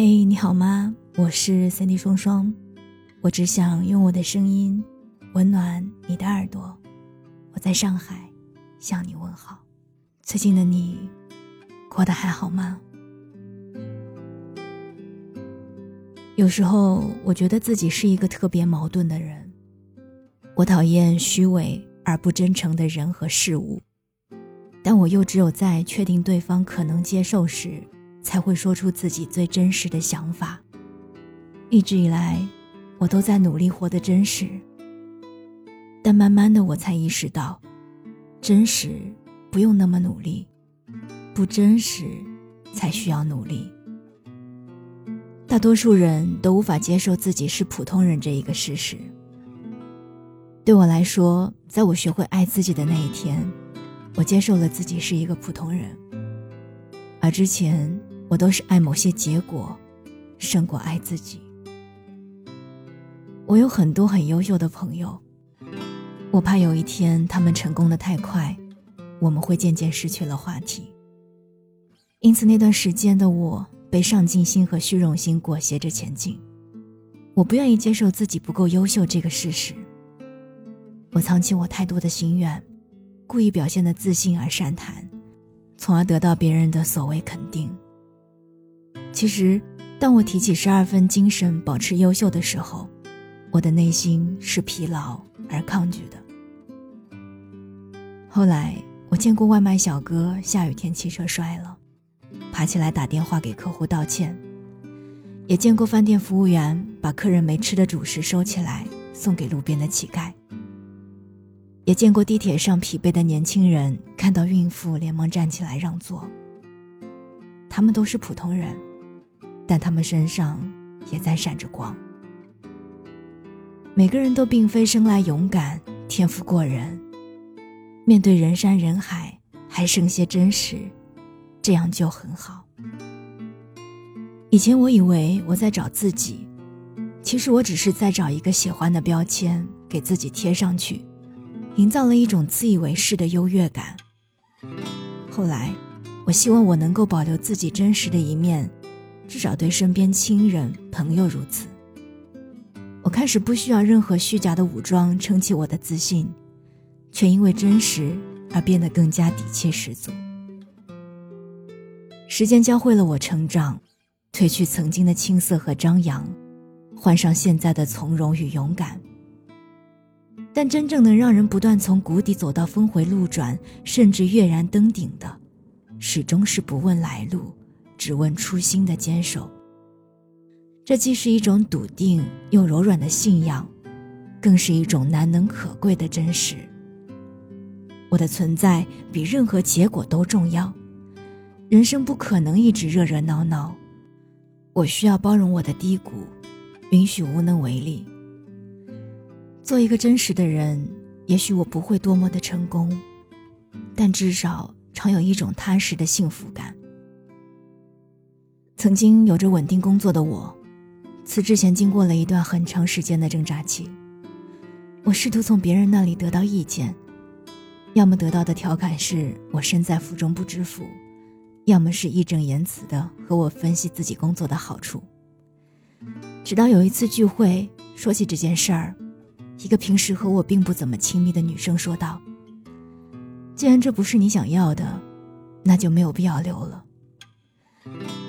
嘿，你好吗？我是三 D 双双，我只想用我的声音温暖你的耳朵。我在上海向你问好，最近的你过得还好吗？有时候我觉得自己是一个特别矛盾的人，我讨厌虚伪而不真诚的人和事物，但我又只有在确定对方可能接受时。才会说出自己最真实的想法。一直以来，我都在努力活得真实。但慢慢的，我才意识到，真实不用那么努力，不真实才需要努力。大多数人都无法接受自己是普通人这一个事实。对我来说，在我学会爱自己的那一天，我接受了自己是一个普通人，而之前。我都是爱某些结果，胜过爱自己。我有很多很优秀的朋友，我怕有一天他们成功的太快，我们会渐渐失去了话题。因此那段时间的我被上进心和虚荣心裹挟着前进，我不愿意接受自己不够优秀这个事实。我藏起我太多的心愿，故意表现的自信而善谈，从而得到别人的所谓肯定。其实，当我提起十二分精神保持优秀的时候，我的内心是疲劳而抗拒的。后来，我见过外卖小哥下雨天骑车摔了，爬起来打电话给客户道歉；也见过饭店服务员把客人没吃的主食收起来送给路边的乞丐；也见过地铁上疲惫的年轻人看到孕妇连忙站起来让座。他们都是普通人。但他们身上也在闪着光。每个人都并非生来勇敢、天赋过人，面对人山人海还剩些真实，这样就很好。以前我以为我在找自己，其实我只是在找一个喜欢的标签给自己贴上去，营造了一种自以为是的优越感。后来，我希望我能够保留自己真实的一面。至少对身边亲人、朋友如此。我开始不需要任何虚假的武装撑起我的自信，却因为真实而变得更加底气十足。时间教会了我成长，褪去曾经的青涩和张扬，换上现在的从容与勇敢。但真正能让人不断从谷底走到峰回路转，甚至跃然登顶的，始终是不问来路。只问初心的坚守，这既是一种笃定又柔软的信仰，更是一种难能可贵的真实。我的存在比任何结果都重要，人生不可能一直热热闹闹，我需要包容我的低谷，允许无能为力。做一个真实的人，也许我不会多么的成功，但至少常有一种踏实的幸福感。曾经有着稳定工作的我，辞职前经过了一段很长时间的挣扎期。我试图从别人那里得到意见，要么得到的调侃是我身在福中不知福，要么是义正言辞的和我分析自己工作的好处。直到有一次聚会，说起这件事儿，一个平时和我并不怎么亲密的女生说道：“既然这不是你想要的，那就没有必要留了。”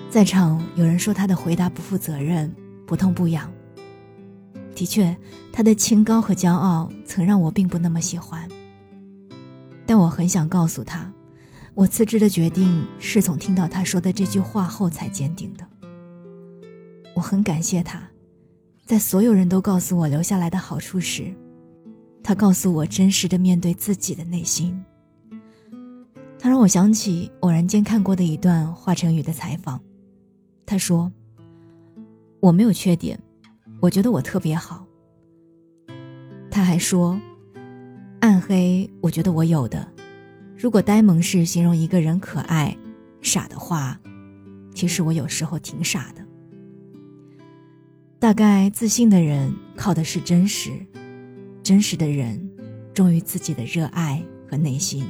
在场有人说他的回答不负责任、不痛不痒。的确，他的清高和骄傲曾让我并不那么喜欢。但我很想告诉他，我辞职的决定是从听到他说的这句话后才坚定的。我很感谢他，在所有人都告诉我留下来的好处时，他告诉我真实的面对自己的内心。他让我想起偶然间看过的一段华晨宇的采访。他说：“我没有缺点，我觉得我特别好。”他还说：“暗黑，我觉得我有的。如果呆萌是形容一个人可爱、傻的话，其实我有时候挺傻的。大概自信的人靠的是真实，真实的人忠于自己的热爱和内心。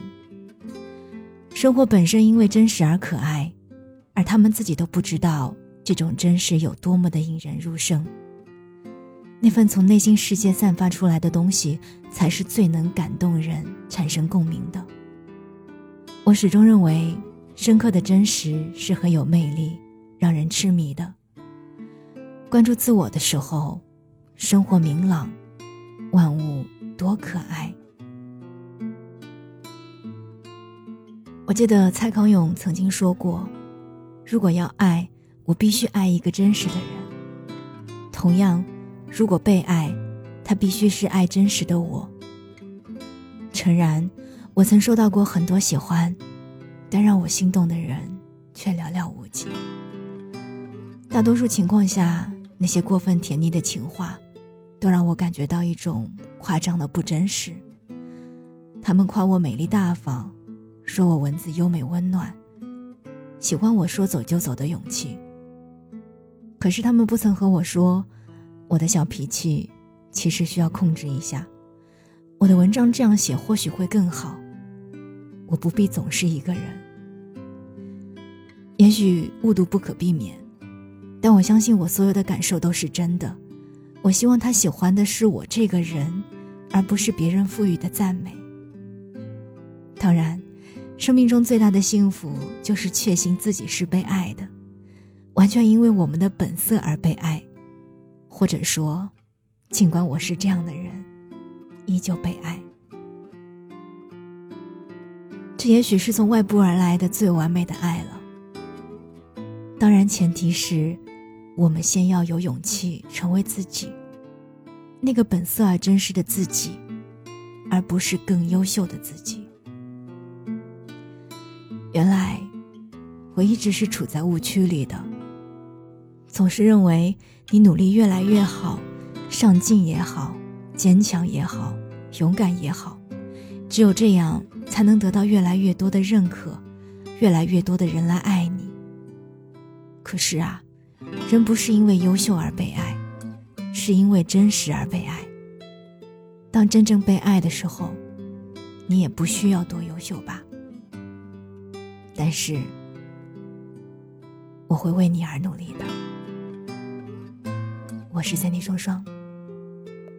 生活本身因为真实而可爱。”而他们自己都不知道，这种真实有多么的引人入胜。那份从内心世界散发出来的东西，才是最能感动人、产生共鸣的。我始终认为，深刻的真实是很有魅力、让人痴迷的。关注自我的时候，生活明朗，万物多可爱。我记得蔡康永曾经说过：“如果要爱，我必须爱一个真实的人。同样。”如果被爱，他必须是爱真实的我。诚然，我曾收到过很多喜欢，但让我心动的人却寥寥无几。大多数情况下，那些过分甜腻的情话，都让我感觉到一种夸张的不真实。他们夸我美丽大方，说我文字优美温暖，喜欢我说走就走的勇气。可是他们不曾和我说。我的小脾气，其实需要控制一下。我的文章这样写或许会更好。我不必总是一个人。也许误读不可避免，但我相信我所有的感受都是真的。我希望他喜欢的是我这个人，而不是别人赋予的赞美。当然，生命中最大的幸福就是确信自己是被爱的，完全因为我们的本色而被爱。或者说，尽管我是这样的人，依旧被爱。这也许是从外部而来的最完美的爱了。当然，前提是我们先要有勇气成为自己，那个本色而真实的自己，而不是更优秀的自己。原来，我一直是处在误区里的。总是认为你努力越来越好，上进也好，坚强也好，勇敢也好，只有这样才能得到越来越多的认可，越来越多的人来爱你。可是啊，人不是因为优秀而被爱，是因为真实而被爱。当真正被爱的时候，你也不需要多优秀吧。但是，我会为你而努力的。我是三弟双双，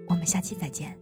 我们下期再见。